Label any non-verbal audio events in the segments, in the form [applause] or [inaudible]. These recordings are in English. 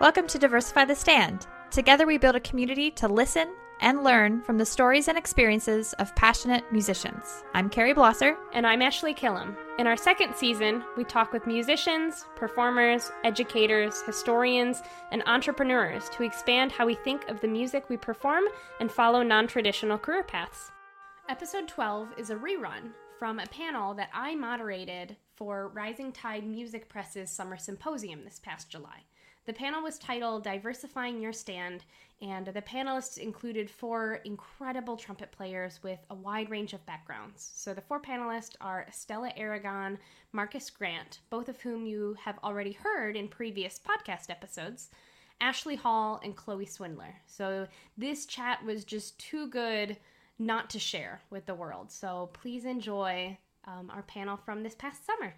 Welcome to Diversify the Stand. Together we build a community to listen and learn from the stories and experiences of passionate musicians. I'm Carrie Blosser. And I'm Ashley Killam. In our second season, we talk with musicians, performers, educators, historians, and entrepreneurs to expand how we think of the music we perform and follow non traditional career paths. Episode 12 is a rerun from a panel that I moderated for Rising Tide Music Press's Summer Symposium this past July. The panel was titled Diversifying Your Stand, and the panelists included four incredible trumpet players with a wide range of backgrounds. So the four panelists are Stella Aragon, Marcus Grant, both of whom you have already heard in previous podcast episodes, Ashley Hall, and Chloe Swindler. So this chat was just too good not to share with the world. So please enjoy um, our panel from this past summer.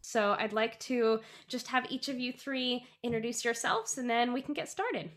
So I'd like to just have each of you three introduce yourselves and then we can get started.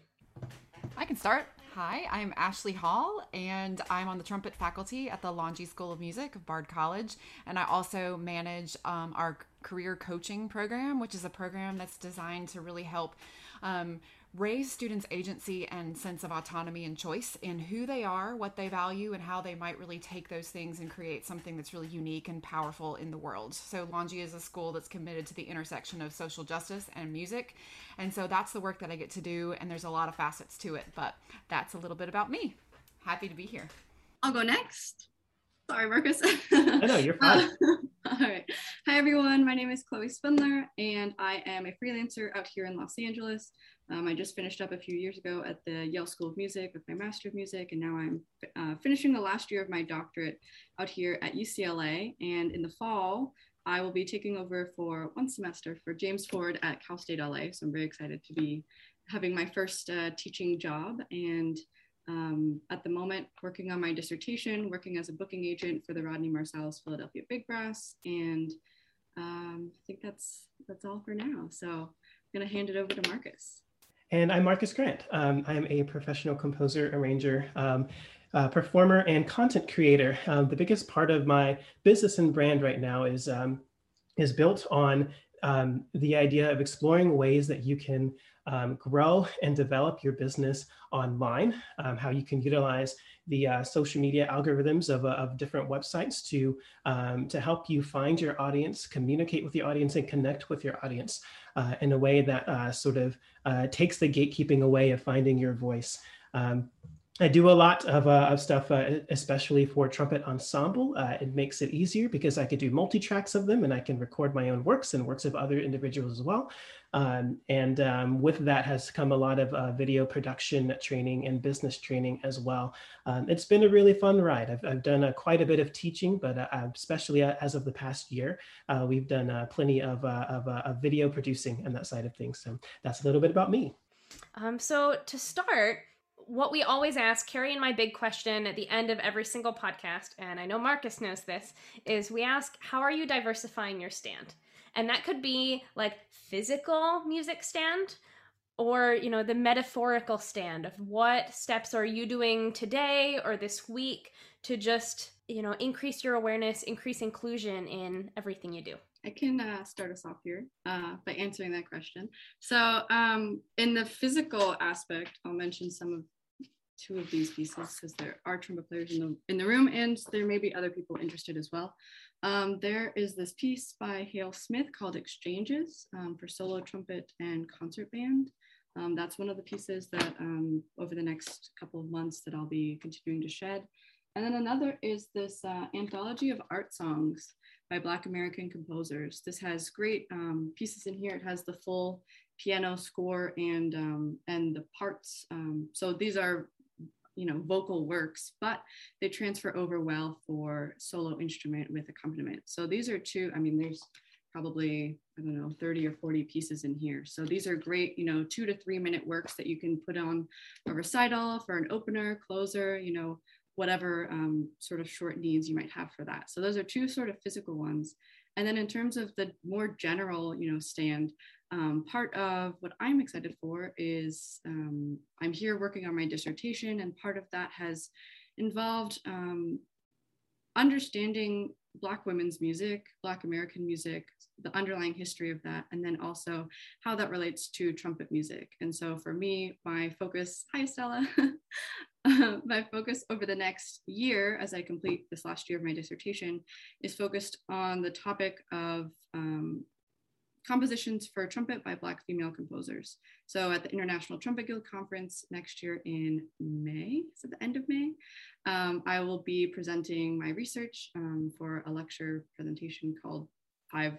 I can start. Hi, I'm Ashley Hall, and I'm on the trumpet faculty at the Longy School of Music of Bard College. And I also manage um, our career coaching program, which is a program that's designed to really help um, raise students' agency and sense of autonomy and choice in who they are, what they value, and how they might really take those things and create something that's really unique and powerful in the world. So, Longy is a school that's committed to the intersection of social justice and music. And so, that's the work that I get to do, and there's a lot of facets to it, but that's a little bit about me. Happy to be here. I'll go next. Sorry, Marcus. I know you're fine. [laughs] all right. Hi, everyone. My name is Chloe Spindler, and I am a freelancer out here in Los Angeles. Um, I just finished up a few years ago at the Yale School of Music with my Master of Music, and now I'm uh, finishing the last year of my doctorate out here at UCLA. And in the fall, I will be taking over for one semester for James Ford at Cal State LA. So I'm very excited to be having my first uh, teaching job. And um, at the moment, working on my dissertation, working as a booking agent for the Rodney Marsalis Philadelphia Big Brass. And um, I think that's that's all for now. So I'm to hand it over to Marcus. And I'm Marcus Grant. Um, I'm a professional composer, arranger, um, uh, performer, and content creator. Um, the biggest part of my business and brand right now is um, is built on um, the idea of exploring ways that you can um, grow and develop your business online, how you can utilize the uh, social media algorithms of, uh, of different websites to, um, to help you find your audience, communicate with the audience, and connect with your audience uh, in a way that uh, sort of uh, takes the gatekeeping away of finding your voice. Um, I do a lot of, uh, of stuff, uh, especially for trumpet ensemble. Uh, it makes it easier because I can do multi-tracks of them and I can record my own works and works of other individuals as well. Um, and um, with that has come a lot of uh, video production training and business training as well. Um, it's been a really fun ride. I've, I've done uh, quite a bit of teaching, but uh, especially as of the past year, we've done plenty of, of, of video producing and that side of things. So that's a little bit about me. Um, so to start, what we always ask, Carrie and my big question at the end of every single podcast, and I know Marcus knows this, is we ask, How are you diversifying your stand? And that could be like physical music stand or, you know, the metaphorical stand of what steps are you doing today or this week to just, you know, increase your awareness, increase inclusion in everything you do. I can uh, start us off here uh, by answering that question. So, um, in the physical aspect, I'll mention some of two of these pieces because there are trumpet players in the in the room, and there may be other people interested as well. Um, there is this piece by Hale Smith called Exchanges um, for solo trumpet and concert band. Um, that's one of the pieces that um, over the next couple of months that I'll be continuing to shed. And then another is this uh, anthology of art songs by Black American composers. This has great um, pieces in here. It has the full piano score and um, and the parts. Um, so these are you know vocal works but they transfer over well for solo instrument with accompaniment. So these are two i mean there's probably i don't know 30 or 40 pieces in here. So these are great you know two to three minute works that you can put on a recital for an opener closer you know whatever um, sort of short needs you might have for that. So those are two sort of physical ones and then in terms of the more general you know stand um, part of what I'm excited for is um, I'm here working on my dissertation, and part of that has involved um, understanding Black women's music, Black American music, the underlying history of that, and then also how that relates to trumpet music. And so for me, my focus, hi Stella, [laughs] my focus over the next year as I complete this last year of my dissertation is focused on the topic of um, compositions for trumpet by Black female composers. So at the International Trumpet Guild Conference next year in May, so the end of May, um, I will be presenting my research um, for a lecture presentation called Five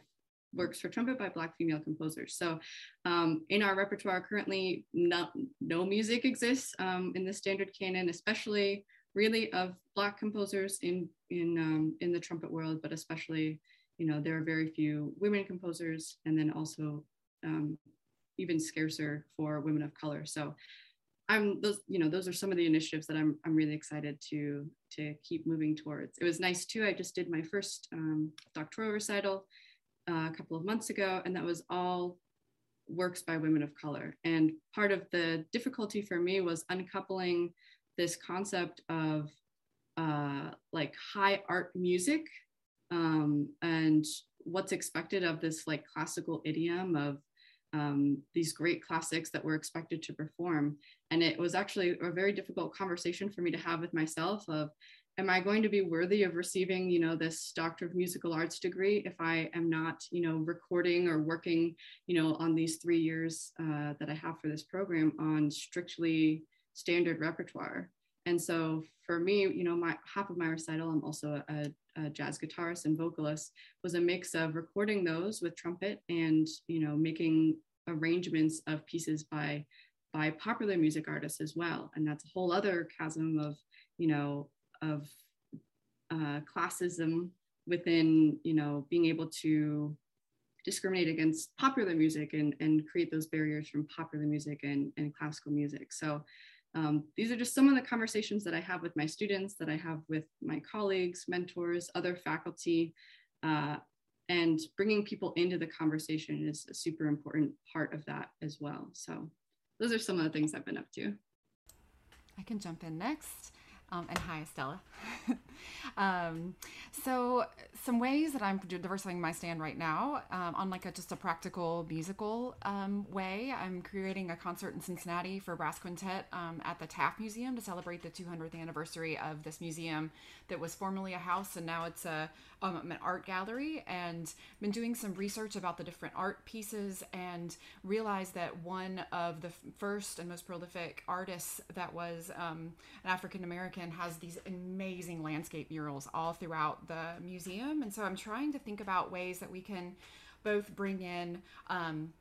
Works for Trumpet by Black Female Composers. So um, in our repertoire currently, no, no music exists um, in the standard canon, especially really of Black composers in, in, um, in the trumpet world, but especially you know, there are very few women composers, and then also um, even scarcer for women of color. So I'm those, you know, those are some of the initiatives that I'm I'm really excited to to keep moving towards. It was nice too. I just did my first um, doctoral recital uh, a couple of months ago, and that was all works by women of color. And part of the difficulty for me was uncoupling this concept of uh, like high art music um, and what's expected of this like classical idiom of um, these great classics that we're expected to perform. And it was actually a very difficult conversation for me to have with myself of, am I going to be worthy of receiving, you know, this Doctor of Musical Arts degree if I am not, you know, recording or working, you know, on these three years uh, that I have for this program on strictly standard repertoire? And so for me, you know, my half of my recital, I'm also a, a jazz guitarist and vocalist, was a mix of recording those with trumpet and, you know, making arrangements of pieces by by popular music artists as well. And that's a whole other chasm of, you know, of uh, classism within, you know, being able to discriminate against popular music and, and create those barriers from popular music and, and classical music. So um, these are just some of the conversations that I have with my students, that I have with my colleagues, mentors, other faculty, uh, and bringing people into the conversation is a super important part of that as well. So those are some of the things I've been up to. I can jump in next. Um, and hi, Stella. [laughs] um, so, some ways that I'm diversifying my stand right now, um, on like a, just a practical musical um, way, I'm creating a concert in Cincinnati for brass quintet um, at the Taft Museum to celebrate the 200th anniversary of this museum that was formerly a house and now it's a um, an art gallery. And been doing some research about the different art pieces and realized that one of the first and most prolific artists that was an African American has these amazing landscape murals all throughout the museum. And so I'm trying to think about ways that we can both bring in um,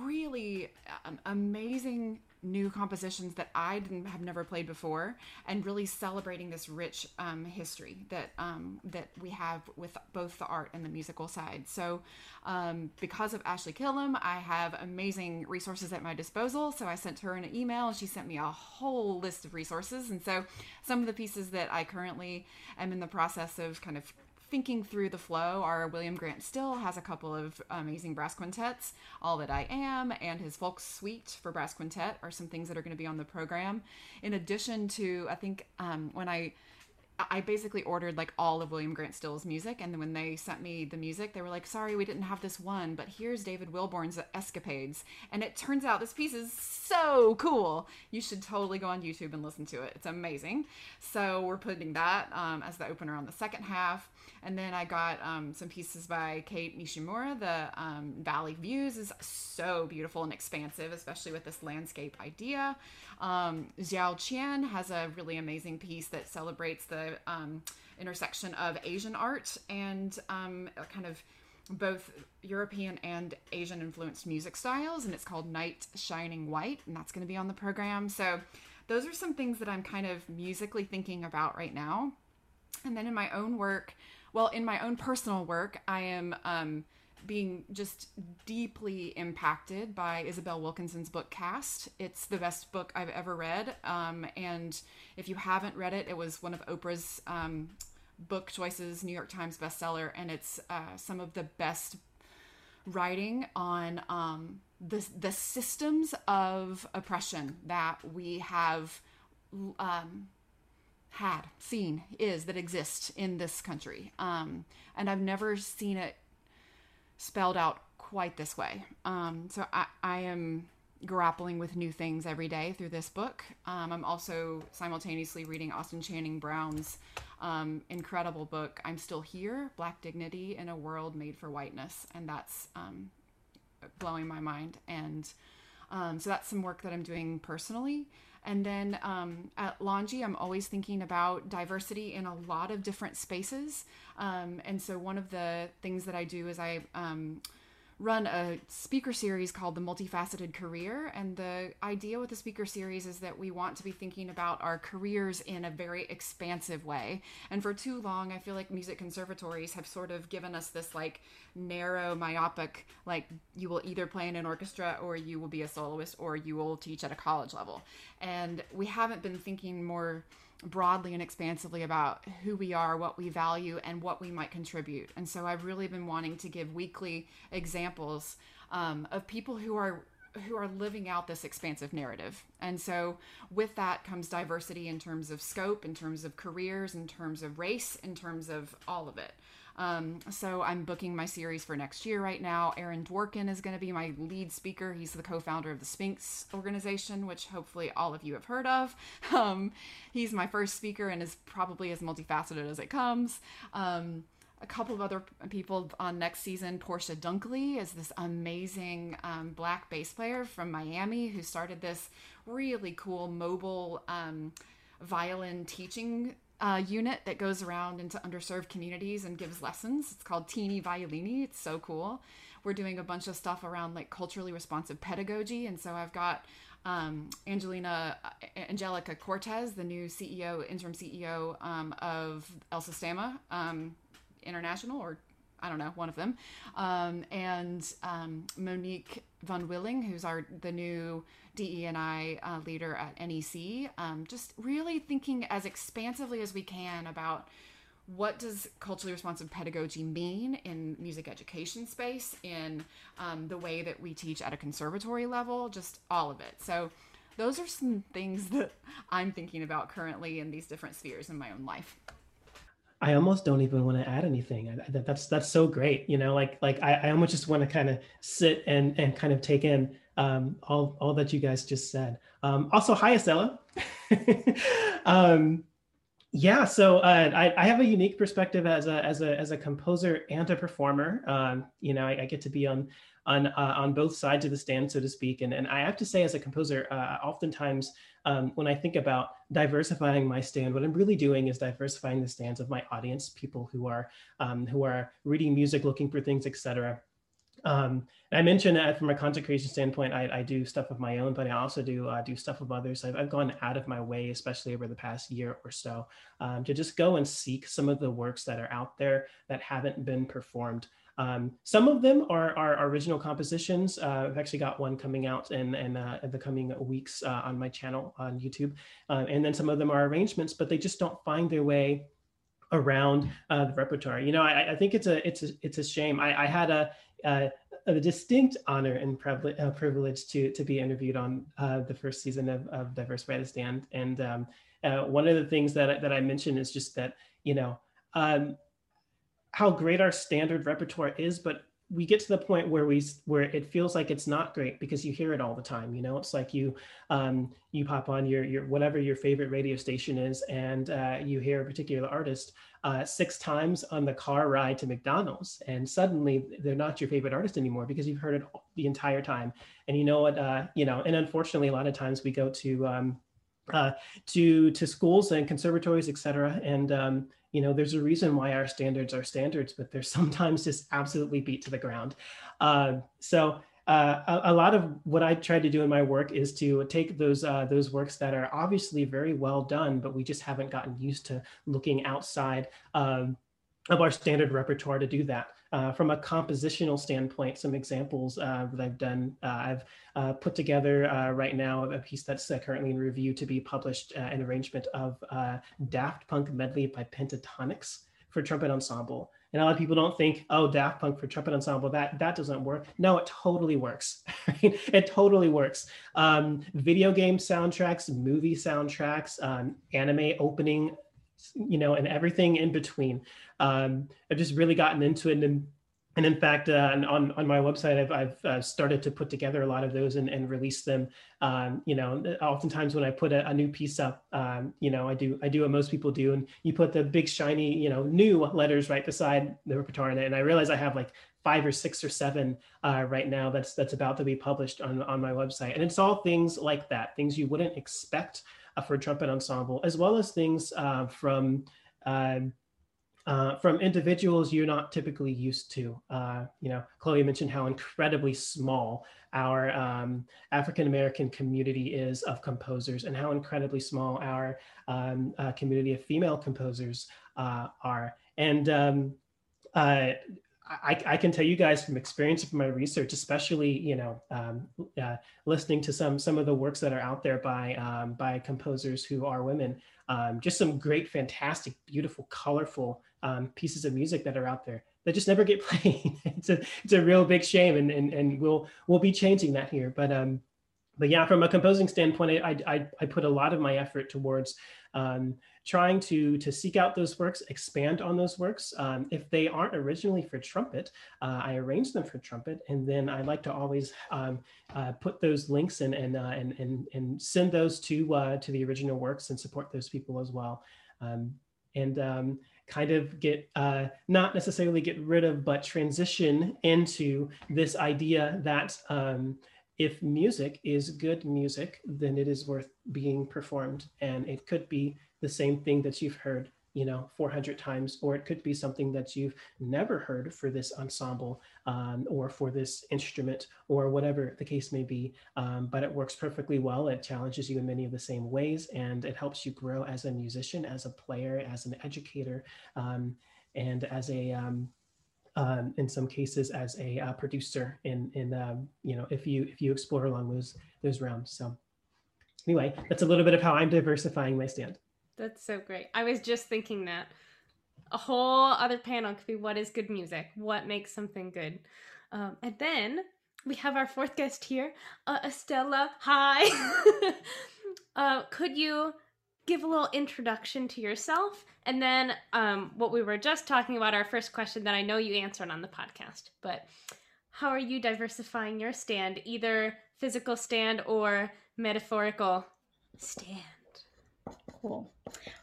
really um, amazing new compositions that I didn't have never played before, and really celebrating this rich um, history that um, that we have with both the art and the musical side. So, um, because of Ashley Killam, I have amazing resources at my disposal. So I sent her an email, and she sent me a whole list of resources. And so, some of the pieces that I currently am in the process of kind of thinking through the flow, our William Grant Still has a couple of amazing brass quintets. All That I Am and his Folk Suite for brass quintet are some things that are going to be on the program. In addition to, I think um, when I I basically ordered like all of William Grant Still's music, and then when they sent me the music, they were like, "Sorry, we didn't have this one, but here's David Wilborn's Escapades." And it turns out this piece is so cool. You should totally go on YouTube and listen to it. It's amazing. So we're putting that um, as the opener on the second half, and then I got um, some pieces by Kate Nishimura. The um, Valley Views is so beautiful and expansive, especially with this landscape idea. Um, Xiao Qian has a really amazing piece that celebrates the um, intersection of Asian art and um, kind of both European and Asian influenced music styles, and it's called Night Shining White, and that's going to be on the program. So, those are some things that I'm kind of musically thinking about right now. And then in my own work, well, in my own personal work, I am um, being just deeply impacted by Isabel Wilkerson's book Caste. It's the best book I've ever read. Um, and if you haven't read it, it was one of Oprah's um, book choices, New York Times bestseller, and it's uh, some of the best writing on um, the, the systems of oppression that we have um, had, seen, is, that exists in this country. Um, and I've never seen it spelled out quite this way. Um, so I, I am grappling with new things every day through this book. Um, I'm also simultaneously reading Austin Channing Brown's um, incredible book, I'm Still Here Black Dignity in a World Made for Whiteness. And that's um, blowing my mind. And um, so that's some work that I'm doing personally. And then um, at Longy, I'm always thinking about diversity in a lot of different spaces. Um, and so one of the things that I do is I um, run a speaker series called The Multifaceted Career. And the idea with the speaker series is that we want to be thinking about our careers in a very expansive way. And for too long, I feel like music conservatories have sort of given us this like narrow, myopic, like you will either play in an orchestra or you will be a soloist or you will teach at a college level. And we haven't been thinking more broadly and expansively about who we are, what we value, and what we might contribute. And so I've really been wanting to give weekly examples um, of people who are who are living out this expansive narrative. And so with that comes diversity in terms of scope, in terms of careers, in terms of race, in terms of all of it. Um, so I'm booking my series for next year right now. Aaron Dworkin is going to be my lead speaker. He's the co-founder of the Sphinx organization, which hopefully all of you have heard of. [laughs] Um, he's my first speaker and is probably as multifaceted as it comes. Um, a couple of other people on next season. Portia Dunkley is this amazing um, black bass player from Miami who started this really cool mobile um, violin teaching uh, unit that goes around into underserved communities and gives lessons. It's called Teeny Violini. It's so cool. We're doing a bunch of stuff around like culturally responsive pedagogy, and so I've got um, Angelina uh, Angelica Cortez, the new CEO, interim CEO um, of El Sistema um, International, or I don't know, one of them, um, and um, Monique Von Willing, who's our the new DE&I uh, leader at NEC. Um, just really thinking as expansively as we can about what does culturally responsive pedagogy mean in music education space, in um, the way that we teach at a conservatory level, just all of it. So those are some things [laughs] that I'm thinking about currently in these different spheres in my own life. I almost don't even want to add anything. I, that, that's that's so great. You know, like like I, I almost just want to kind of sit and and kind of take in um, all all that you guys just said. Um, also, hi Estella. [laughs] um, yeah, so uh, I, I have a unique perspective as a as a as a composer and a performer. Um, you know, I, I, get to be on on uh, on both sides of the stand, so to speak. And and I have to say, as a composer, uh, oftentimes um, when I think about diversifying my stand, what I'm really doing is diversifying the stands of my audience, people who are um, who are reading music, looking for things, etc. Um, I mentioned that from a content creation standpoint, I, I, do stuff of my own, but I also do uh, do stuff of others. I've, I've, gone out of my way, especially over the past year or so, um, to just go and seek some of the works that are out there that haven't been performed. Um, some of them are, are original compositions. Uh, I've actually got one coming out in, in, uh, in the coming weeks uh, on my channel on YouTube. Uh, and then some of them are arrangements, but they just don't find their way around uh, the repertoire. You know, I, I, think it's a it's a it's a shame. I, I had a, a, a distinct honor and privilege, uh, privilege to to be interviewed on the first season of, of Diversify the Stand. And um, one of the things that that I mentioned is just that you know um, how great our standard repertoire is, but we get to the point where we where it feels like it's not great because you hear it all the time you know? It's like you um, you pop on your your whatever your favorite radio station is and uh, you hear a particular artist uh, six times on the car ride to mcdonald's and suddenly they're not your favorite artist anymore because you've heard it the entire time. And you know what uh, you know and unfortunately a lot of times we go to um, uh, to to schools and conservatories et cetera and um, you know there's a reason why our standards are standards but they're [laughs] sometimes just absolutely beat to the ground uh, so uh, a, a, lot of what I try to do in my work is to take those uh, those works that are obviously very well done, but we just haven't gotten used to looking outside um, of our standard repertoire to do that. Uh, from a compositional standpoint, some examples uh, that I've done, uh, I've uh, put together uh, right now a piece that's uh, currently in review to be published, an arrangement of Daft Punk medley by Pentatonix for trumpet ensemble. And a lot of people don't think, oh, Daft Punk for trumpet ensemble, that that doesn't work. No, it totally works. [laughs] it totally works. Um, video game soundtracks, movie soundtracks, um, anime opening you know, and everything in between. Um, I've just really gotten into it. And and in fact, uh, on on my website, I've I've uh, started to put together a lot of those and, and release them. Um, you know, oftentimes when I put a, a new piece up, um, you know, I do I do what most people do, and you put the big shiny, you know, new letters right beside the repertoire it. And I realize I have like five or six or seven uh, right now that's that's about to be published on on my website, and it's all things like that, things you wouldn't expect uh, for a trumpet ensemble, as well as things uh, from. Um, uh, from individuals you're not typically used to. Uh, you know, Chloe mentioned how incredibly small our um, African American community is of composers and how incredibly small our um, uh, community of female composers uh, are. And um, uh, I, I, can tell you guys from experience from my research, especially you know um, uh, listening to some some of the works that are out there by um, by composers who are women, um, just some great, fantastic, beautiful, colorful um, pieces of music that are out there that just never get [laughs] played. it's a it's a real big shame, and and and we'll we'll be changing that here. But um, but yeah, from a composing standpoint, I I, I put a lot of my effort towards um, trying to to seek out those works, expand on those works. Um, if they aren't originally for trumpet, uh, I arrange them for trumpet, and then I like to always um, uh, put those links and and, uh, and and and send those to uh, to the original works and support those people as well. Um, and um, kind of get uh, not necessarily get rid of, but transition into this idea that um, if music is good music, then it is worth being performed. And it could be the same thing that you've heard, you know, 400 times, or it could be something that you've never heard for this ensemble um, or for this instrument or whatever the case may be. Um, but it works perfectly well. It challenges you in many of the same ways and it helps you grow as a musician, as a player, as an educator, um, and as a um, in some cases as a uh, producer in in um, you know if you if you explore along those those realms. So anyway that's a little bit of how i'm diversifying my stand. That's so great. I was just thinking that. A whole other panel could be what is good music? What makes something good? Um, and then we have our fourth guest here uh, estella. Hi. [laughs] Uh, could you give a little introduction to yourself and then um, what we were just talking about our first question that i know you answered on the podcast but how are you diversifying your stand either physical stand or metaphorical stand? Cool.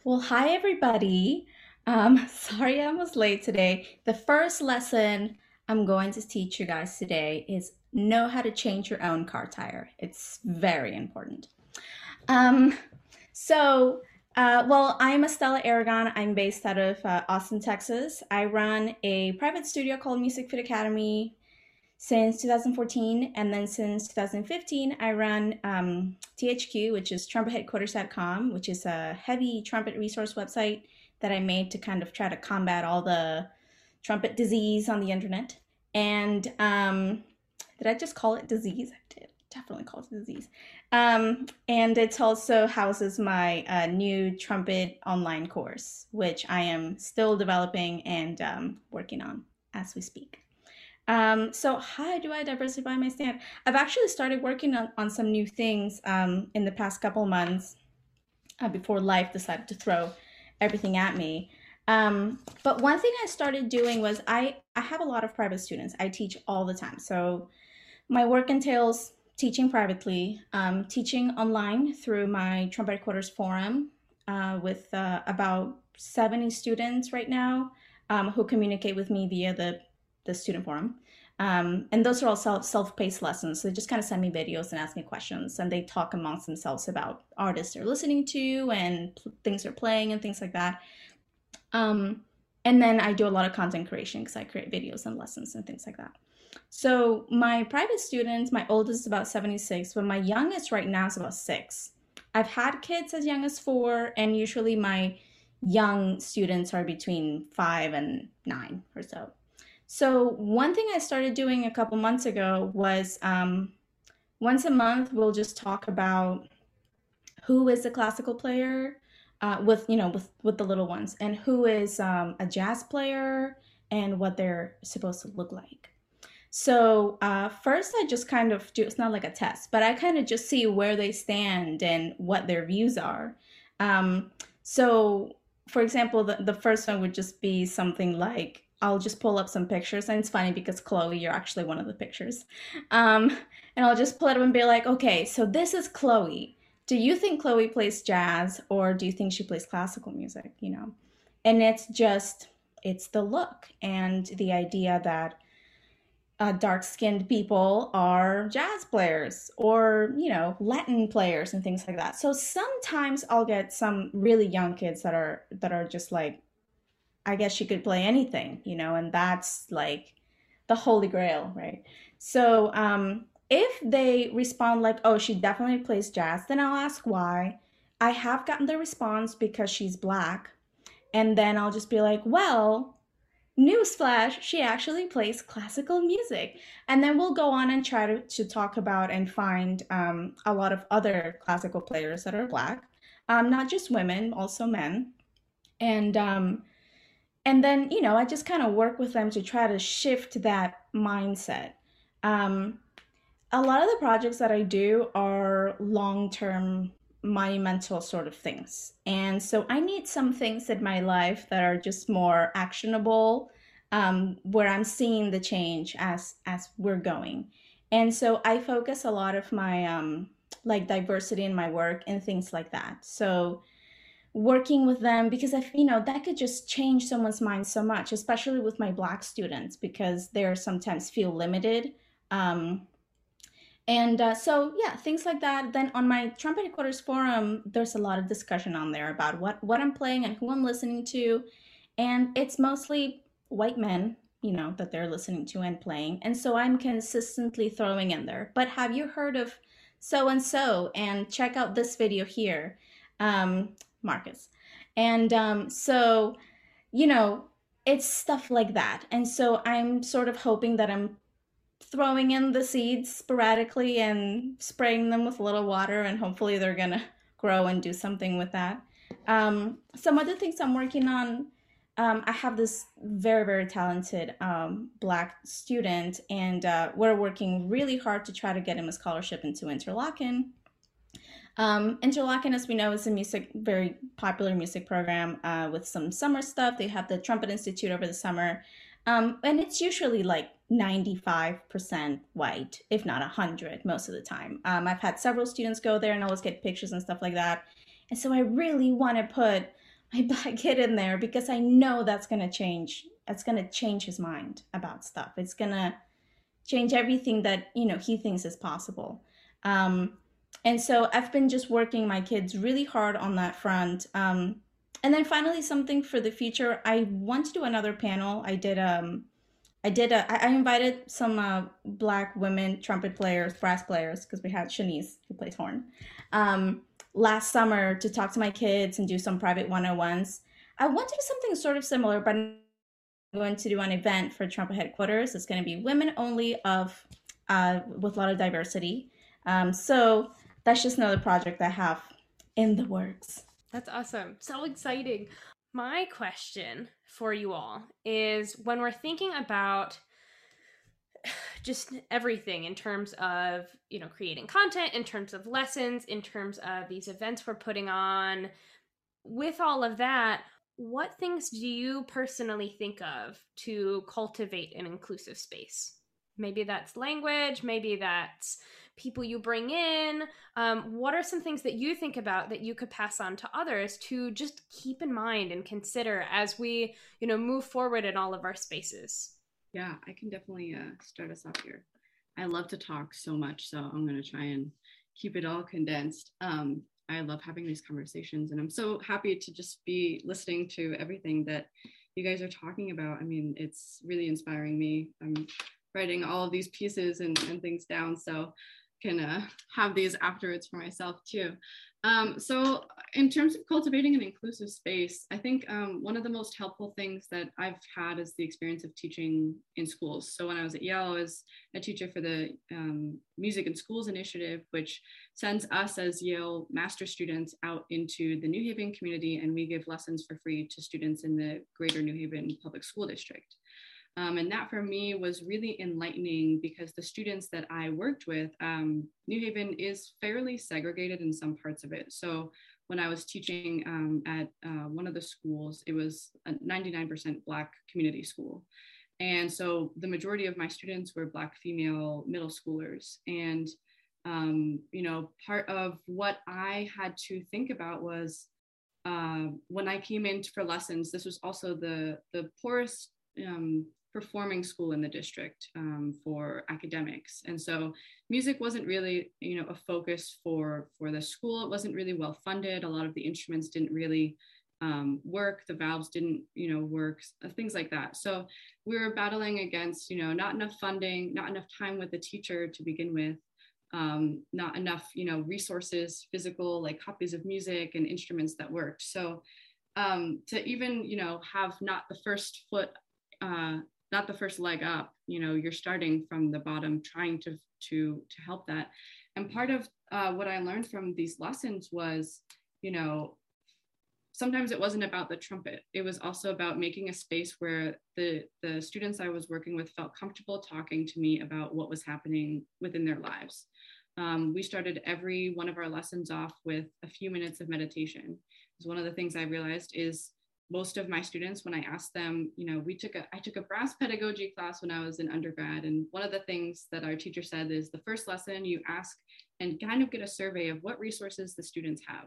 Well hi everybody. Um, [laughs] sorry i was late today. The first lesson i'm going to teach you guys today is know how to change your own car tire. It's very important. Um, so, uh, well, I'm Estella Aragon. I'm based out of uh, Austin, Texas. I run a private studio called Music Fit Academy since 2014. And then since 2015, I run um, THQ, which is trumpetheadquarters.com, which is a heavy trumpet resource website that I made to kind of try to combat all the trumpet disease on the internet. And um, did I just call it disease? I did definitely call it disease. Um, and it also houses my uh, new trumpet online course, which I am still developing and um, working on as we speak. Um, so how do I diversify my stand? I've actually started working on, on some new things um, in the past couple months uh, before life decided to throw everything at me. Um, but one thing I started doing was I, I have a lot of private students. I teach all the time. So my work entails teaching privately, um, teaching online through my Trumpet Quarters forum uh, with uh, about 70 students right now um, who communicate with me via the, the student forum. Um, and those are all self, self-paced lessons. So they just kind of send me videos and ask me questions and they talk amongst themselves about artists they're listening to and things they're playing and things like that. Um, and then I do a lot of content creation because I create videos and lessons and things like that. So my private students, my oldest is about 76, but my youngest right now is about six. I've had kids as young as four, and usually my young students are between five and nine or so. So one thing I started doing a couple months ago was um, once a month we'll just talk about who is a classical player uh, with you know with with the little ones, and who is um, a jazz player, and what they're supposed to look like. So uh, first, I just kind of do. It's not like a test, but I kind of just see where they stand and what their views are. Um, so, for example, the, the first one would just be something like I'll just pull up some pictures, and it's funny because Chloe, you're actually one of the pictures. Um, and I'll just pull it up and be like, okay, so this is Chloe. Do you think Chloe plays jazz, or do you think she plays classical music? You know, and it's just it's the look and the idea that uh, dark skinned people are jazz players or, you know, Latin players and things like that. So sometimes I'll get some really young kids that are, that are just like, I guess she could play anything, you know, and that's like the holy grail, right? So, um, if they respond like, oh, she definitely plays jazz, then I'll ask why. I have gotten the response because she's black. And then I'll just be like, well, newsflash, she actually plays classical music. And then we'll go on and try to, to talk about and find um, a lot of other classical players that are Black, um, not just women, also men. And um, and then you know, I just kind of work with them to try to shift that mindset. Um, a lot of the projects that I do are long term monumental sort of things. And so I need some things in my life that are just more actionable, um, where I'm seeing the change as as we're going. And so I focus a lot of my um, like diversity in my work and things like that. So working with them because I, you know, that could just change someone's mind so much, especially with my black students because they're sometimes feel limited. Um, and uh, so yeah things like that. Then on my trumpet headquarters forum there's a lot of discussion on there about what what i'm playing and who i'm listening to. And it's mostly white men you know that they're listening to and playing. And so i'm consistently throwing in there. But have you heard of so and so and check out this video here um marcus. And um so you know it's stuff like that. And so i'm sort of hoping that i'm throwing in the seeds sporadically and spraying them with a little water, and hopefully they're gonna grow and do something with that. Um, some other things I'm working on. Um, I have this very, very talented um, Black student, and uh, we're working really hard to try to get him a scholarship into Interlochen. Um, Interlochen, as we know, is a music, very popular music program uh, with some summer stuff. They have the Trumpet Institute over the summer, um, and it's usually like 95% white, if not 100 most of the time. Um, I've had several students go there and always get pictures and stuff like that. And so I really want to put my [laughs] black kid in there because I know that's going to change. It's going to change his mind about stuff. It's going to change everything that, you know, he thinks is possible. Um, and so I've been just working my kids really hard on that front. Um, and then finally, something for the future. I want to do another panel. I did um, I did I invited some uh, black women trumpet players, brass players, because we had Shanice who plays horn, um, last summer to talk to my kids and do some private one-on-ones. I want to do something sort of similar, but I'm going to do an event for trumpet headquarters. It's going to be women only of uh, with a lot of diversity. Um, so that's just another project I have in the works. That's awesome. So exciting. My question for you all is when we're thinking about just everything in terms of you know creating content in terms of lessons in terms of these events we're putting on with all of that what things do you personally think of to cultivate an inclusive space? Maybe that's language maybe that's people you bring in um, what are some things that you think about that you could pass on to others to just keep in mind and consider as we you know move forward in all of our spaces? Yeah i can definitely uh, start us off here. I love to talk so much so i'm going to try and keep it all condensed. Um, i love having these conversations and i'm so happy to just be listening to everything that you guys are talking about. I mean it's really inspiring me. I'm writing all of these pieces and, and things down so can uh, have these afterwards for myself too. Um, so in terms of cultivating an inclusive space, I think um, one of the most helpful things that I've had is the experience of teaching in schools. So when I was at Yale, I was a teacher for the um, Music in Schools Initiative, which sends us as Yale master students out into the New Haven community and we give lessons for free to students in the greater New Haven Public School District. Um, and that for me was really enlightening because the students that I worked with, um, New Haven is fairly segregated in some parts of it. So when I was teaching um, at uh, one of the schools, it was a 99% Black community school. And so the majority of my students were Black female middle schoolers. And, um, you know, part of what I had to think about was uh, when I came in for lessons, this was also the, the poorest um, performing school in the district um, for academics. And so music wasn't really you know a focus for for the school. It wasn't really well funded. A lot of the instruments didn't really um, work. The valves didn't you know work uh, things like that. So we were battling against you know not enough funding not enough time with the teacher to begin with um, not enough you know resources physical like copies of music and instruments that worked. So um, to even you know have not the first foot uh, not the first leg up you know you're starting from the bottom trying to to to help that. And part of uh, what i learned from these lessons was you know sometimes it wasn't about the trumpet. It was also about making a space where the the students i was working with felt comfortable talking to me about what was happening within their lives. Um, we started every one of our lessons off with a few minutes of meditation. Because one of the things i realized is most of my students when i asked them you know we took a i took a brass pedagogy class when i was in undergrad and one of the things that our teacher said is the first lesson you ask and kind of get a survey of what resources the students have.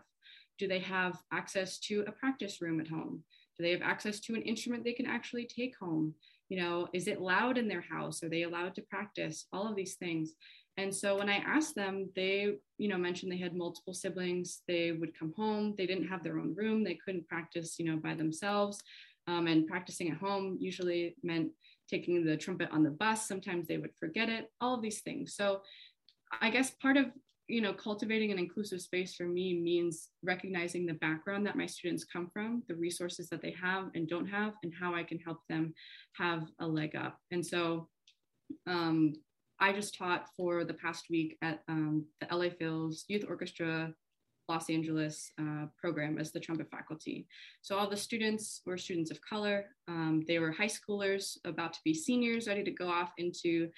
Do they have access to a practice room at home? Do they have access to an instrument they can actually take home? You know is it loud in their house? Are they allowed to practice? All of these things and so when I asked them, they, you know, mentioned they had multiple siblings. They would come home. They didn't have their own room. They couldn't practice, you know, by themselves. Um, and practicing at home usually meant taking the trumpet on the bus. Sometimes they would forget it. All of these things. So I guess part of you know cultivating an inclusive space for me means recognizing the background that my students come from the resources that they have and don't have and how i can help them have a leg up and so um, I just taught for the past week at um, the LA Phil's Youth Orchestra Los Angeles uh, program as the trumpet faculty. So all the students were students of color. Um, they were high schoolers about to be seniors, ready to go off into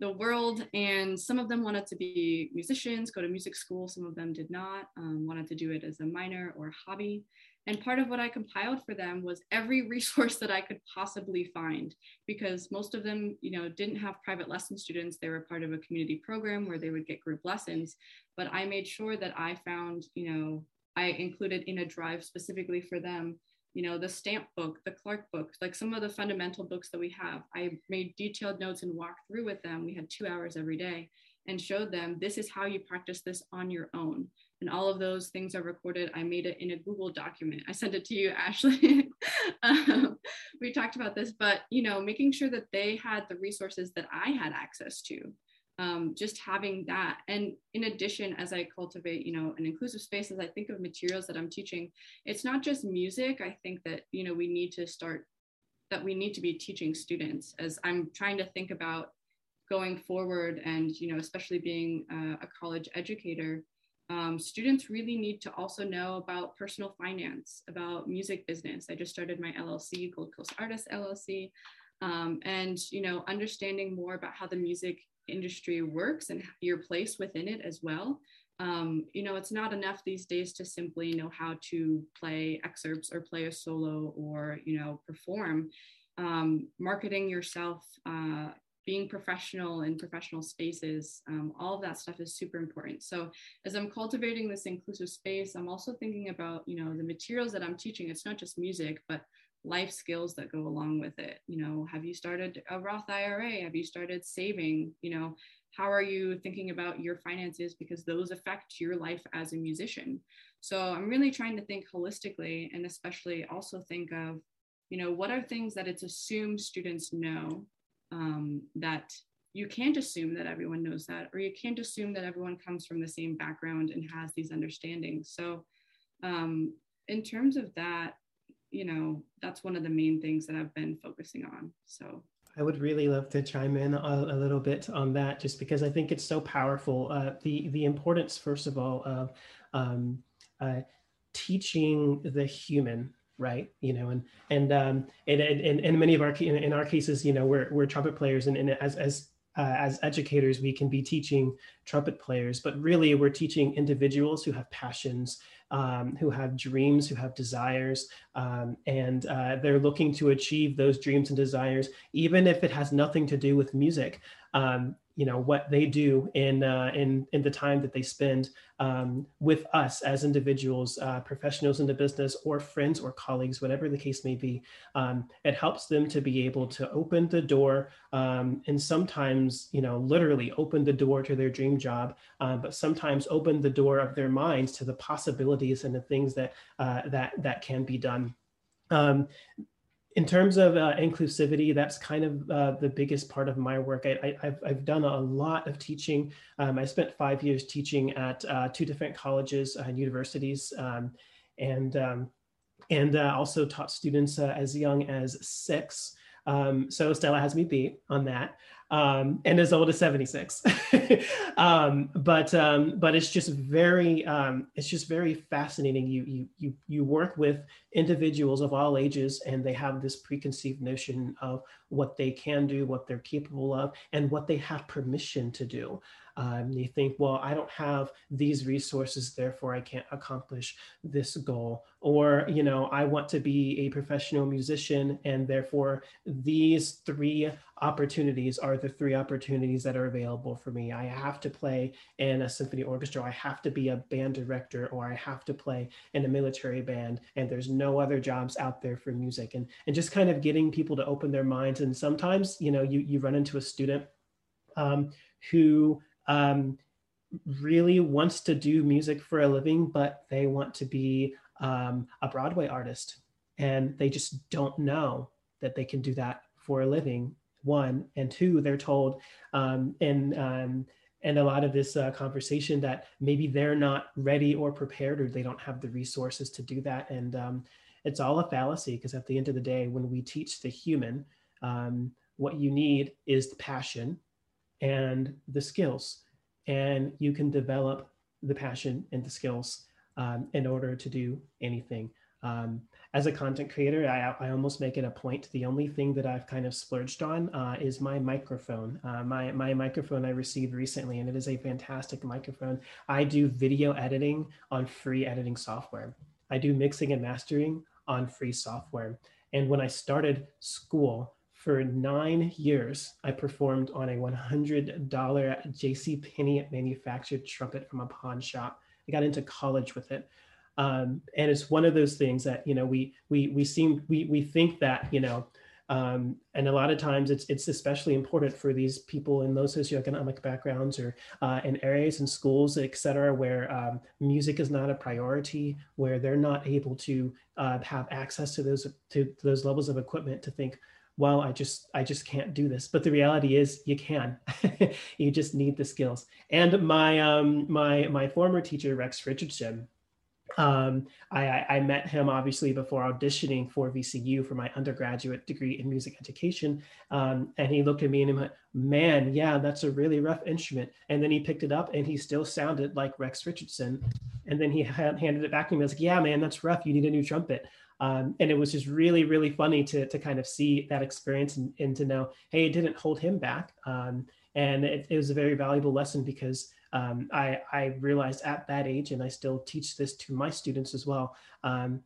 the world. And some of them wanted to be musicians, go to music school. Some of them did not, um, wanted to do it as a minor or hobby. And part of what I compiled for them was every [laughs] resource that I could possibly find, because most of them, you know, didn't have private lesson students. They were part of a community program where they would get group lessons. But I made sure that I found, you know, I included in a drive specifically for them, you know, the stamp book, the Clarke book, like some of the fundamental books that we have. I made detailed notes and walked through with them. We had two hours every day and showed them this is how you practice this on your own and all of those things are recorded. I made it in a Google document. I sent it to you, [laughs] Ashley. um, we talked about this, but you know, making sure that they had the resources that I had access to. Um, just having that, and in addition, as I cultivate, you know, an inclusive space, as I think of materials that I'm teaching, it's not just music. I think that you know we need to start that we need to be teaching students as I'm trying to think about going forward, and you know, especially being a college educator um, students really need to also know about personal finance, about music business. I just started my LLC, Gold Coast Artists LLC, um, and you know, understanding more about how the music industry works and your place within it as well. Um, you know, it's not enough these days to simply know how to play excerpts or play a solo or you know perform. Um, marketing yourself uh, being professional in professional spaces, um, all of that stuff is super important. So as I'm cultivating this inclusive space, I'm also thinking about, you know, the materials that I'm teaching. It's not just music, but life skills that go along with it. You know, have you started a Roth IRA? Have you started saving? You know, how are you thinking about your finances? Because those affect your life as a musician. So I'm really trying to think holistically and especially also think of, you know, what are things that it's assumed students know um, that you can't assume that everyone knows that, or you can't assume that everyone comes from the same background and has these understandings. So, um, in terms of that, you know, that's one of the main things that I've been focusing on. So, I would really love to chime in a, a, little bit on that, just because I think it's so powerful. Uh, the the importance, first of all, of um, uh, teaching the human right you know and and um and and, and many of our in, in our cases you know we're we're trumpet players and, and as as uh, as educators we can be teaching trumpet players but really we're teaching individuals who have passions um, who have dreams, who have desires, um, and uh, they're looking to achieve those dreams and desires, even if it has nothing to do with music. Um, you know what they do in uh, in in the time that they spend um, with us as individuals, uh, professionals in the business, or friends or colleagues, whatever the case may be. Um, it helps them to be able to open the door, um, and sometimes you know literally open the door to their dream job, uh, but sometimes open the door of their minds to the possibilities and the things that uh, that that can be done. Um, in terms of uh, inclusivity, that's kind of uh, the biggest part of my work. I, have I've done a lot of teaching. Um, I spent five years teaching at uh, two different colleges and universities, um, and um, and uh, also taught students uh, as young as six. Um, so Stella has me beat on that um, and as old as 76. [laughs] um, but um, but it's just very um, it's just very fascinating. You you you you work with individuals of all ages, and they have this preconceived notion of what they can do, what they're capable of, and what they have permission to do. Um, you think, well, I don't have these resources, therefore I can't accomplish this goal. Or, you know, I want to be a professional musician, and therefore these three opportunities are the three opportunities that are available for me. I have to play in a symphony orchestra, I have to be a band director, or I have to play in a military band, and there's no other jobs out there for music. And, and just kind of getting people to open their minds. And sometimes, you know, you, you run into a student um, who um, really wants to do music for a living, but they want to be um, a Broadway artist. And they just don't know that they can do that for a living one. And two they're told um, and um, and a lot of this uh, conversation that maybe they're not ready or prepared or they don't have the resources to do that. And um, it's all a fallacy because at the end of the day when we teach the human um, what you need is the passion and the skills and you can develop the passion and the skills um, in order to do anything um, as a content creator, I, I almost make it a point. The only thing that I've kind of splurged on uh, is my microphone. Uh, my, my microphone I received recently, and it is a fantastic microphone. I do video editing on free editing software. I do mixing and mastering on free software. And when I started school, for nine years, I performed on a $100 JC Penney manufactured trumpet from a pawn shop. I got into college with it um, and it's one of those things that you know we we we seem we we think that you know um, and a lot of times it's it's especially important for these people in those socioeconomic backgrounds or uh, in areas and schools et cetera where um, music is not a priority where they're not able to uh, have access to those to those levels of equipment to think well i just i just can't do this but the reality is you can [laughs] you just need the skills and my um my my former teacher rex richardson um, I, I, met him obviously before auditioning for VCU for my undergraduate degree in music education. Um, and he looked at me and he went, man, yeah, that's a really rough instrument. And then he picked it up and he still sounded like Rex Richardson. And then he had, handed it back to me. I was like, yeah, man, that's rough. You need a new trumpet. Um, and it was just really, really funny to, to kind of see that experience and, and to know, hey, it didn't hold him back. Um, and it, it was a very valuable lesson because um, I, I, realized at that age, and I still teach this to my students as well. Um,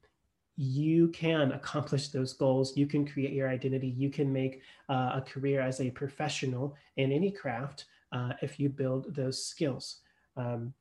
you can accomplish those goals. You can create your identity. You can make uh, a career as a professional in any craft uh, if you build those skills. Um,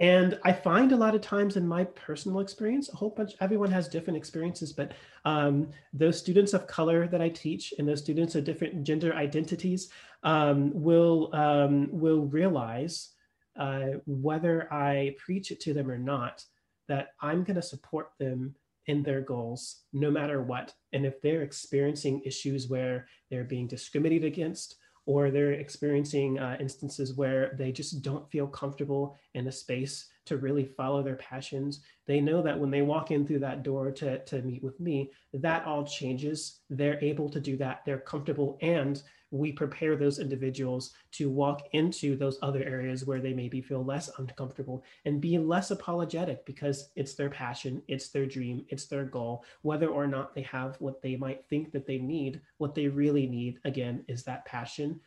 and I find a lot of times in my personal experience, a whole bunch, everyone has different experiences, but um, those students of color that I teach and those students of different gender identities um, will, um, will realize uh, whether I preach it to them or not, that I'm going to support them in their goals no matter what. And if they're experiencing issues where they're being discriminated against, or they're experiencing uh, instances where they just don't feel comfortable in a space to really follow their passions. They know that when they walk in through that door to, to meet with me, that all changes. They're able to do that. They're comfortable and we prepare those individuals to walk into those other areas where they maybe feel less uncomfortable and be less apologetic because it's their passion, it's their dream, it's their goal. Whether or not they have what they might think that they need, what they really need, again, is that passion.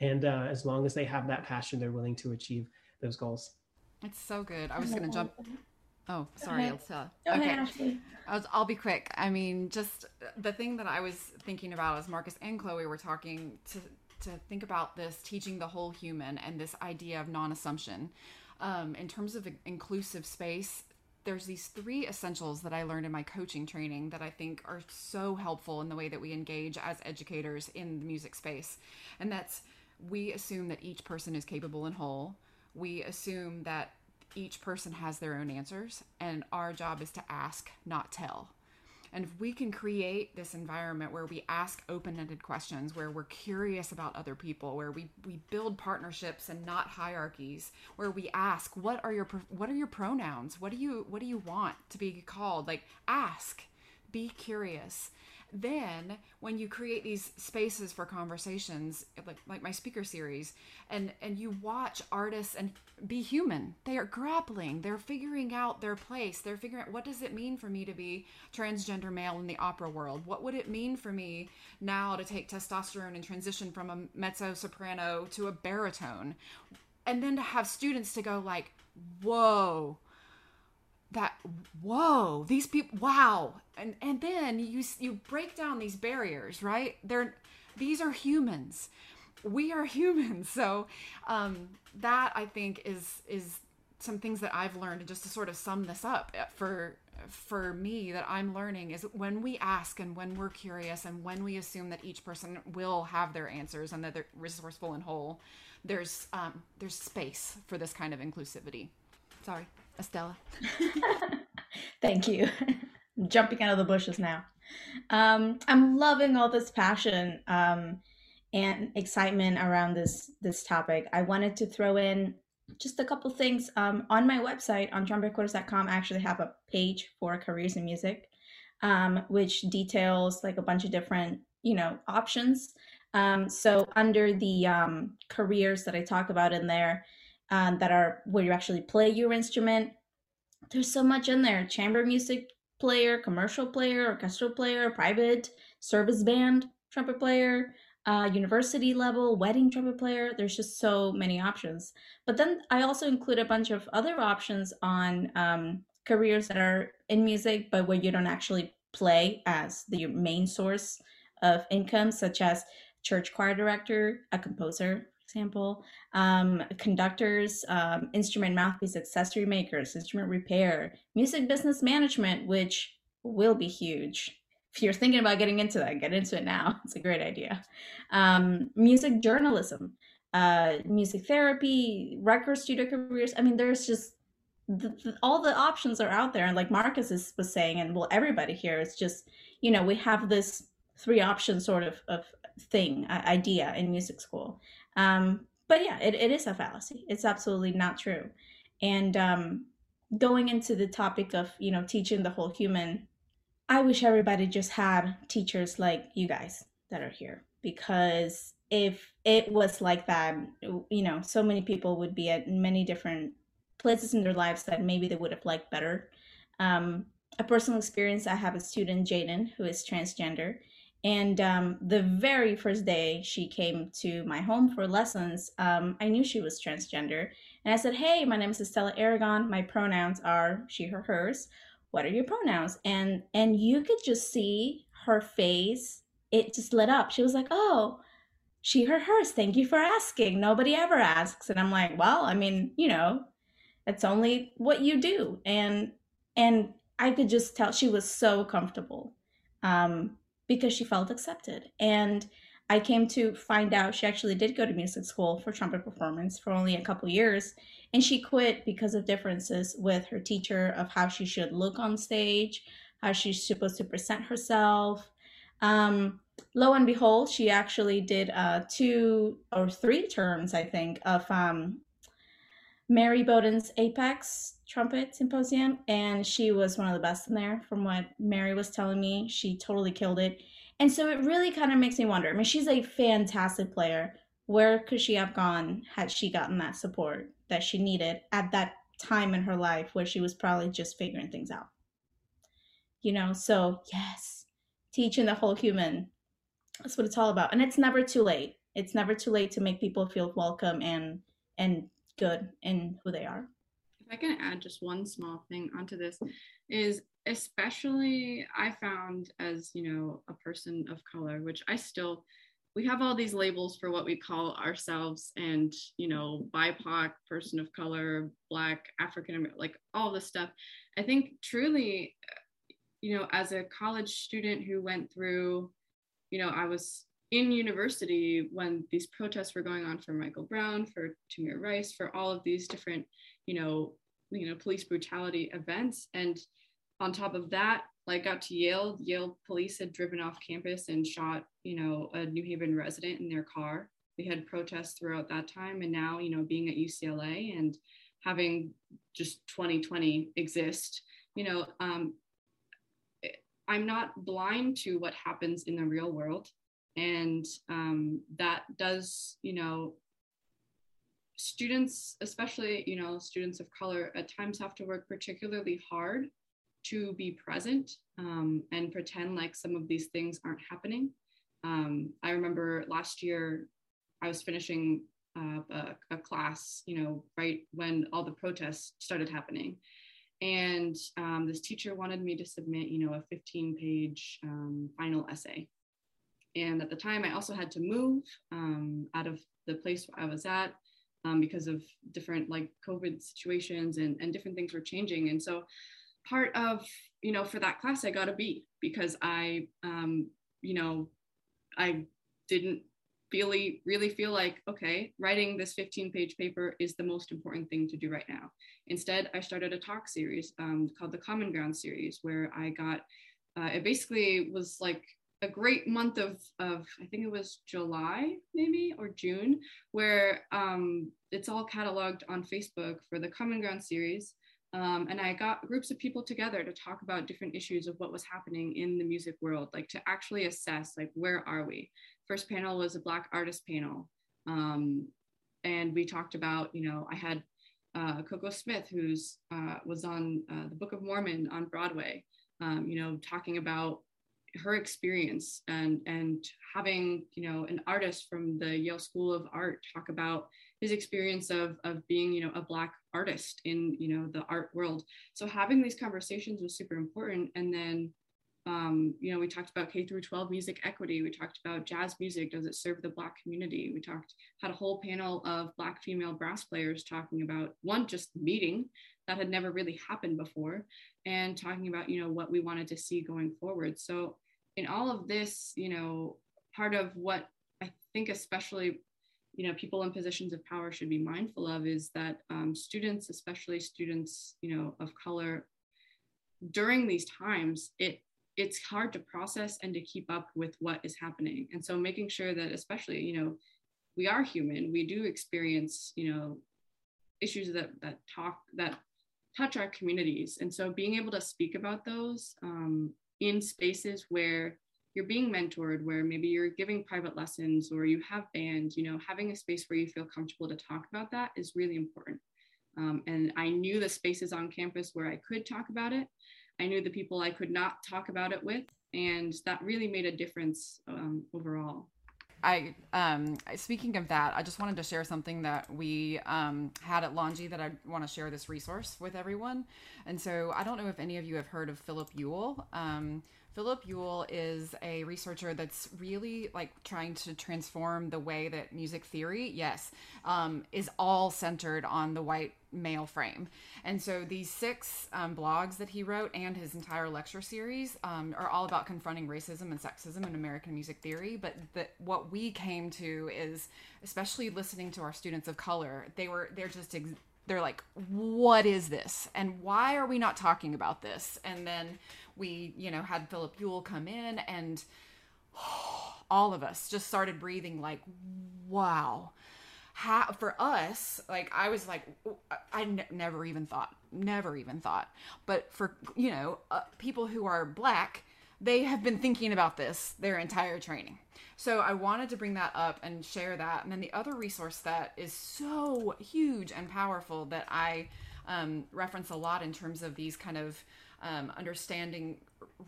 And uh, as long as they have that passion, they're willing to achieve those goals. It's so good. I was going to jump Oh, sorry, Ilsa. Go okay. I'll, I'll be quick. I mean, just the thing that I was thinking about as Marcus and Chloe were talking to to think about this teaching the whole human and this idea of non-assumption. Um, in terms of inclusive space, there's these three essentials that I learned in my coaching training that I think are so helpful in the way that we engage as educators in the music space. And that's we assume that each person is capable and whole. We assume that each person has their own answers, and our job is to ask, not tell. And if we can create this environment where we ask open-ended questions, where we're curious about other people, where we, we build partnerships and not hierarchies, where we ask, what are your what are your pronouns? What do you what do you want to be called? Like ask, be curious then when you create these spaces for conversations like, like my speaker series and and you watch artists and be human. They are grappling. They're figuring out their place. They're figuring out what does it mean for me to be transgender male in the opera world? What would it mean for me now to take testosterone and transition from a mezzo soprano to a baritone? And then to have students to go like whoa that whoa these people wow. And and then you you break down these barriers right? They're these are humans. We are [laughs] humans. So um that i think is is some things that i've learned and just to sort of sum this up uh, for for me that i'm learning is when we ask and when we're curious and when we assume that each person will have their answers and that they're resourceful and whole there's um there's space for this kind of inclusivity. Sorry Estella. [laughs] Thank you. [laughs] jumping out of the bushes now. Um, I'm loving all this passion um, and excitement around this this topic. I wanted to throw in just a couple things um, on my website on trumpetquarters.com. I actually have a page for careers in music, um, which details like a bunch of different you know options. Um, so under the um, careers that I talk about in there, um, that are where you actually play your instrument. There's so much in there chamber music player, commercial player, orchestral player, private, service band, trumpet player, uh, university level, wedding trumpet player. There's just so many options. But then I also include a bunch of other options on um, careers that are in music, but where you don't actually play as the main source of income, such as church choir director, a composer, example, um, conductors, um, instrument mouthpiece accessory makers, instrument repair, music business management, which will be huge. If you're thinking about getting into that, get into it now. [laughs] It's a great idea. Um, music journalism, uh, music therapy, record studio careers. I mean, there's just the, the, all the options are out there. And like Marcus is, was saying, and well, everybody here is just, you know, we have this three option sort of, of thing, uh, idea in music school. Um, but yeah, it, it is a fallacy. It's absolutely not true. And um, going into the topic of, you know, teaching the whole human, I wish everybody just had teachers like you guys that are here because if it was like that, you know, so many people would be at many different places in their lives that maybe they would have liked better. Um, a personal experience I have a student, Jaden, who is transgender, and um, the very first day she came to my home for lessons, um, I knew she was transgender. And I said, Hey, my name is Estella Aragon. My pronouns are she, her, hers. What are your pronouns? And and you could just see her face. It just lit up. She was like, Oh, she, her, hers. Thank you for asking. Nobody ever asks. And I'm like, Well, I mean, you know, it's only what you do. And and I could just tell she was so comfortable. Um, because she felt accepted. And I came to find out she actually did go to music school for trumpet performance for only a couple years. And she quit because of differences with her teacher of how she should look on stage, how she's supposed to present herself. Um, lo and behold, she actually did uh, two or three terms, I think, of um, Mary Bowden's Apex trumpet symposium and she was one of the best in there from what Mary was telling me. She totally killed it. And so it really kind of makes me wonder. I mean, she's a fantastic player. Where could she have gone had she gotten that support that she needed at that time in her life where she was probably just figuring things out? You know, so yes, teaching the whole human. That's what it's all about. And it's never too late. It's never too late to make people feel welcome and and good in who they are. If I can add just one small thing onto this is especially I found as, you know, a person of color, which I still we have all these labels for what we call ourselves and you know bipoc person of color black african american like all this stuff. I think truly you know as a college student who went through you know i was in university when these protests were going on for michael brown for tamir rice for all of these different you know you know police brutality events. And on top of that like got to yale. Yale police had driven off campus and shot you know a new haven resident in their car. We had protests throughout that time. And now you know being at ucla and having just 2020 exist you know um, i'm not blind to what happens in the real world and um, that does you know students especially you know students of color at times have to work particularly hard to be present um, and pretend like some of these things aren't happening. Um, i remember last year i was finishing uh, a, a, class you know right when all the protests started happening. And um, this teacher wanted me to submit you know a 15 page um, final essay and at the time i also had to move um, out of the place i was at um, because of different like COVID situations and, and different things were changing. And so part of, you know, for that class, I got a B because I, um, you know, I didn't really, really feel like, okay, writing this 15 page paper is the most important thing to do right now. Instead, I started a talk series um, called the Common Ground series, where I got, uh, it basically was like a great month of, of I think it was July maybe or June, where um, it's all cataloged on Facebook for the Common Ground series. Um, and I got groups of people together to talk about different issues of what was happening in the music world, like to actually assess, like, where are we? First panel was a Black artist panel. Um, and we talked about, you know, I had uh, Coco Smith, who's uh, was on uh, the Book of Mormon on Broadway, um, you know, talking about her experience and and having you know an artist from the Yale School of Art talk about his experience of of being you know a black artist in you know the art world. So having these conversations was super important. And then um, you know we talked about k through 12 music equity we talked about jazz music does it serve the black community? We talked had a whole panel of black female brass players talking about one just meeting that had never really happened before and talking about you know what we wanted to see going forward. So in all of this you know part of what i think especially you know people in positions of power should be mindful of is that um, students especially students you know of color during these times it it's hard to process and to keep up with what is happening. And so making sure that especially you know we are human we do experience you know issues that that talk that touch our communities. And so being able to speak about those um, in spaces where you're being mentored where maybe you're giving private lessons or you have band you know having a space where you feel comfortable to talk about that is really important. Um, and i knew the spaces on campus where i could talk about it i knew the people i could not talk about it with and that really made a difference um, overall I um speaking of that, I just wanted to share something that we um had at Longy that I want to share this resource with everyone. And so I don't know if any of you have heard of Philip Ewell. Um Philip Ewell is a researcher that's really like trying to transform the way that music theory, yes, um, is all centered on the white male frame. And so these six um, blogs that he wrote and his entire lecture series um, are all about confronting racism and sexism in American music theory. But the, what we came to is, especially listening to our students of color, they were they're just ex- they're like, what is this? And why are we not talking about this? And then we, you know, had Philip Ewell come in and [gasps] all of us just started breathing like, wow. How, for us, like I was like, I n- never even thought, never even thought. But for, you know, uh, people who are black, they have been thinking about this their entire training. So I wanted to bring that up and share that. And then the other resource that is so huge and powerful that I um, reference a lot in terms of these kind of um, understanding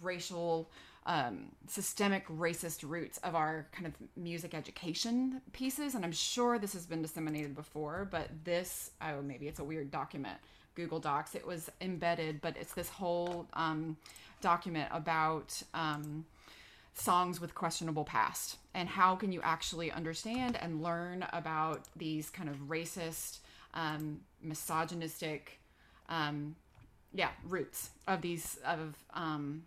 racial um, systemic racist roots of our kind of music education pieces. And I'm sure this has been disseminated before, but this, oh, maybe it's a weird document, Google Docs. It was embedded, but it's this whole um, document about um, songs with questionable past and how can you actually understand and learn about these kind of racist, um, misogynistic, um, yeah, roots of these of um,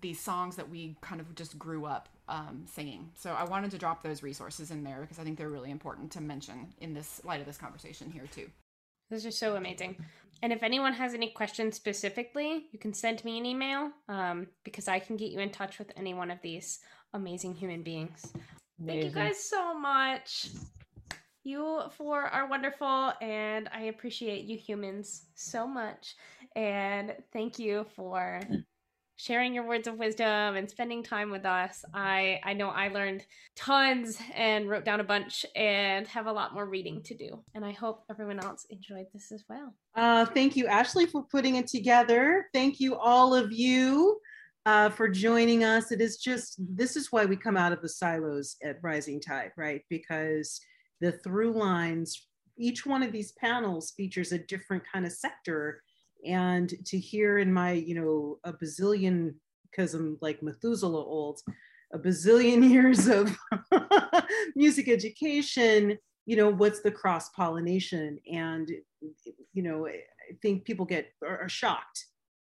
these songs that we kind of just grew up um, singing. So I wanted to drop those resources in there because I think they're really important to mention in this light of this conversation here too. Those are so amazing. And if anyone has any questions specifically, you can send me an email um, because I can get you in touch with any one of these amazing human beings. Amazing. Thank you guys so much. You four are wonderful, and I appreciate you humans so much. And thank you for sharing your words of wisdom and spending time with us. I I know I learned tons and wrote down a bunch and have a lot more reading to do. And I hope everyone else enjoyed this as well. Uh, thank you, Ashley, for putting it together. Thank you, all of you. Uh, for joining us. It is just, this is why we come out of the silos at Rising Tide, right? Because the through lines, each one of these panels features a different kind of sector and to hear in my you know a bazillion because i'm like methuselah old a bazillion [laughs] years of [laughs] music education you know what's the cross pollination and you know i think people get are shocked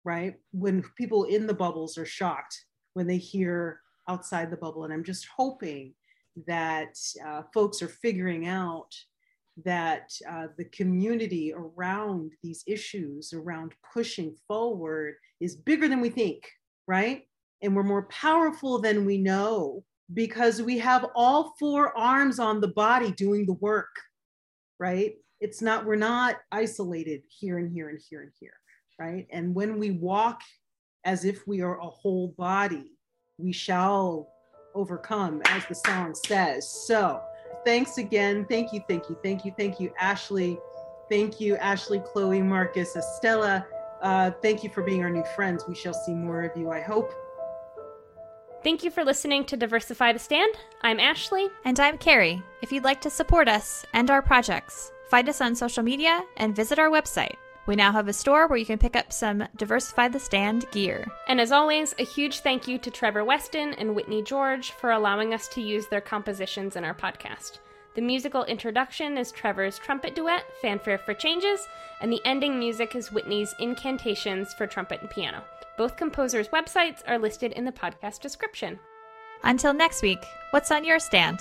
right? When people in the bubbles are shocked when they hear outside the bubble. And i'm just hoping that uh, folks are figuring out that uh, the community around these issues, around pushing forward, is bigger than we think, right? And we're more powerful than we know because we have all four arms on the body doing the work, right? It's not, we're not isolated here and here and here and here, right? And when we walk as if we are a whole body, we shall overcome, as the song says. So, thanks again. Thank you, thank you, thank you, thank you, Ashley. Thank you, Ashley, Chloe, Marcus, Estella. Uh, thank you for being our new friends. We shall see more of you, I hope. Thank you for listening to Diversify the Stand. I'm Ashley. And I'm Carrie. If you'd like to support us and our projects, find us on social media and visit our website, we now have a store where you can pick up some Diversify the Stand gear. And as always, a huge thank you to Trevor Weston and Whitney George for allowing us to use their compositions in our podcast. The musical introduction is Trevor's trumpet duet, Fanfare for Changes, and the ending music is Whitney's Incantations for trumpet and piano. Both composers' websites are listed in the podcast description. Until next week, what's on your stand?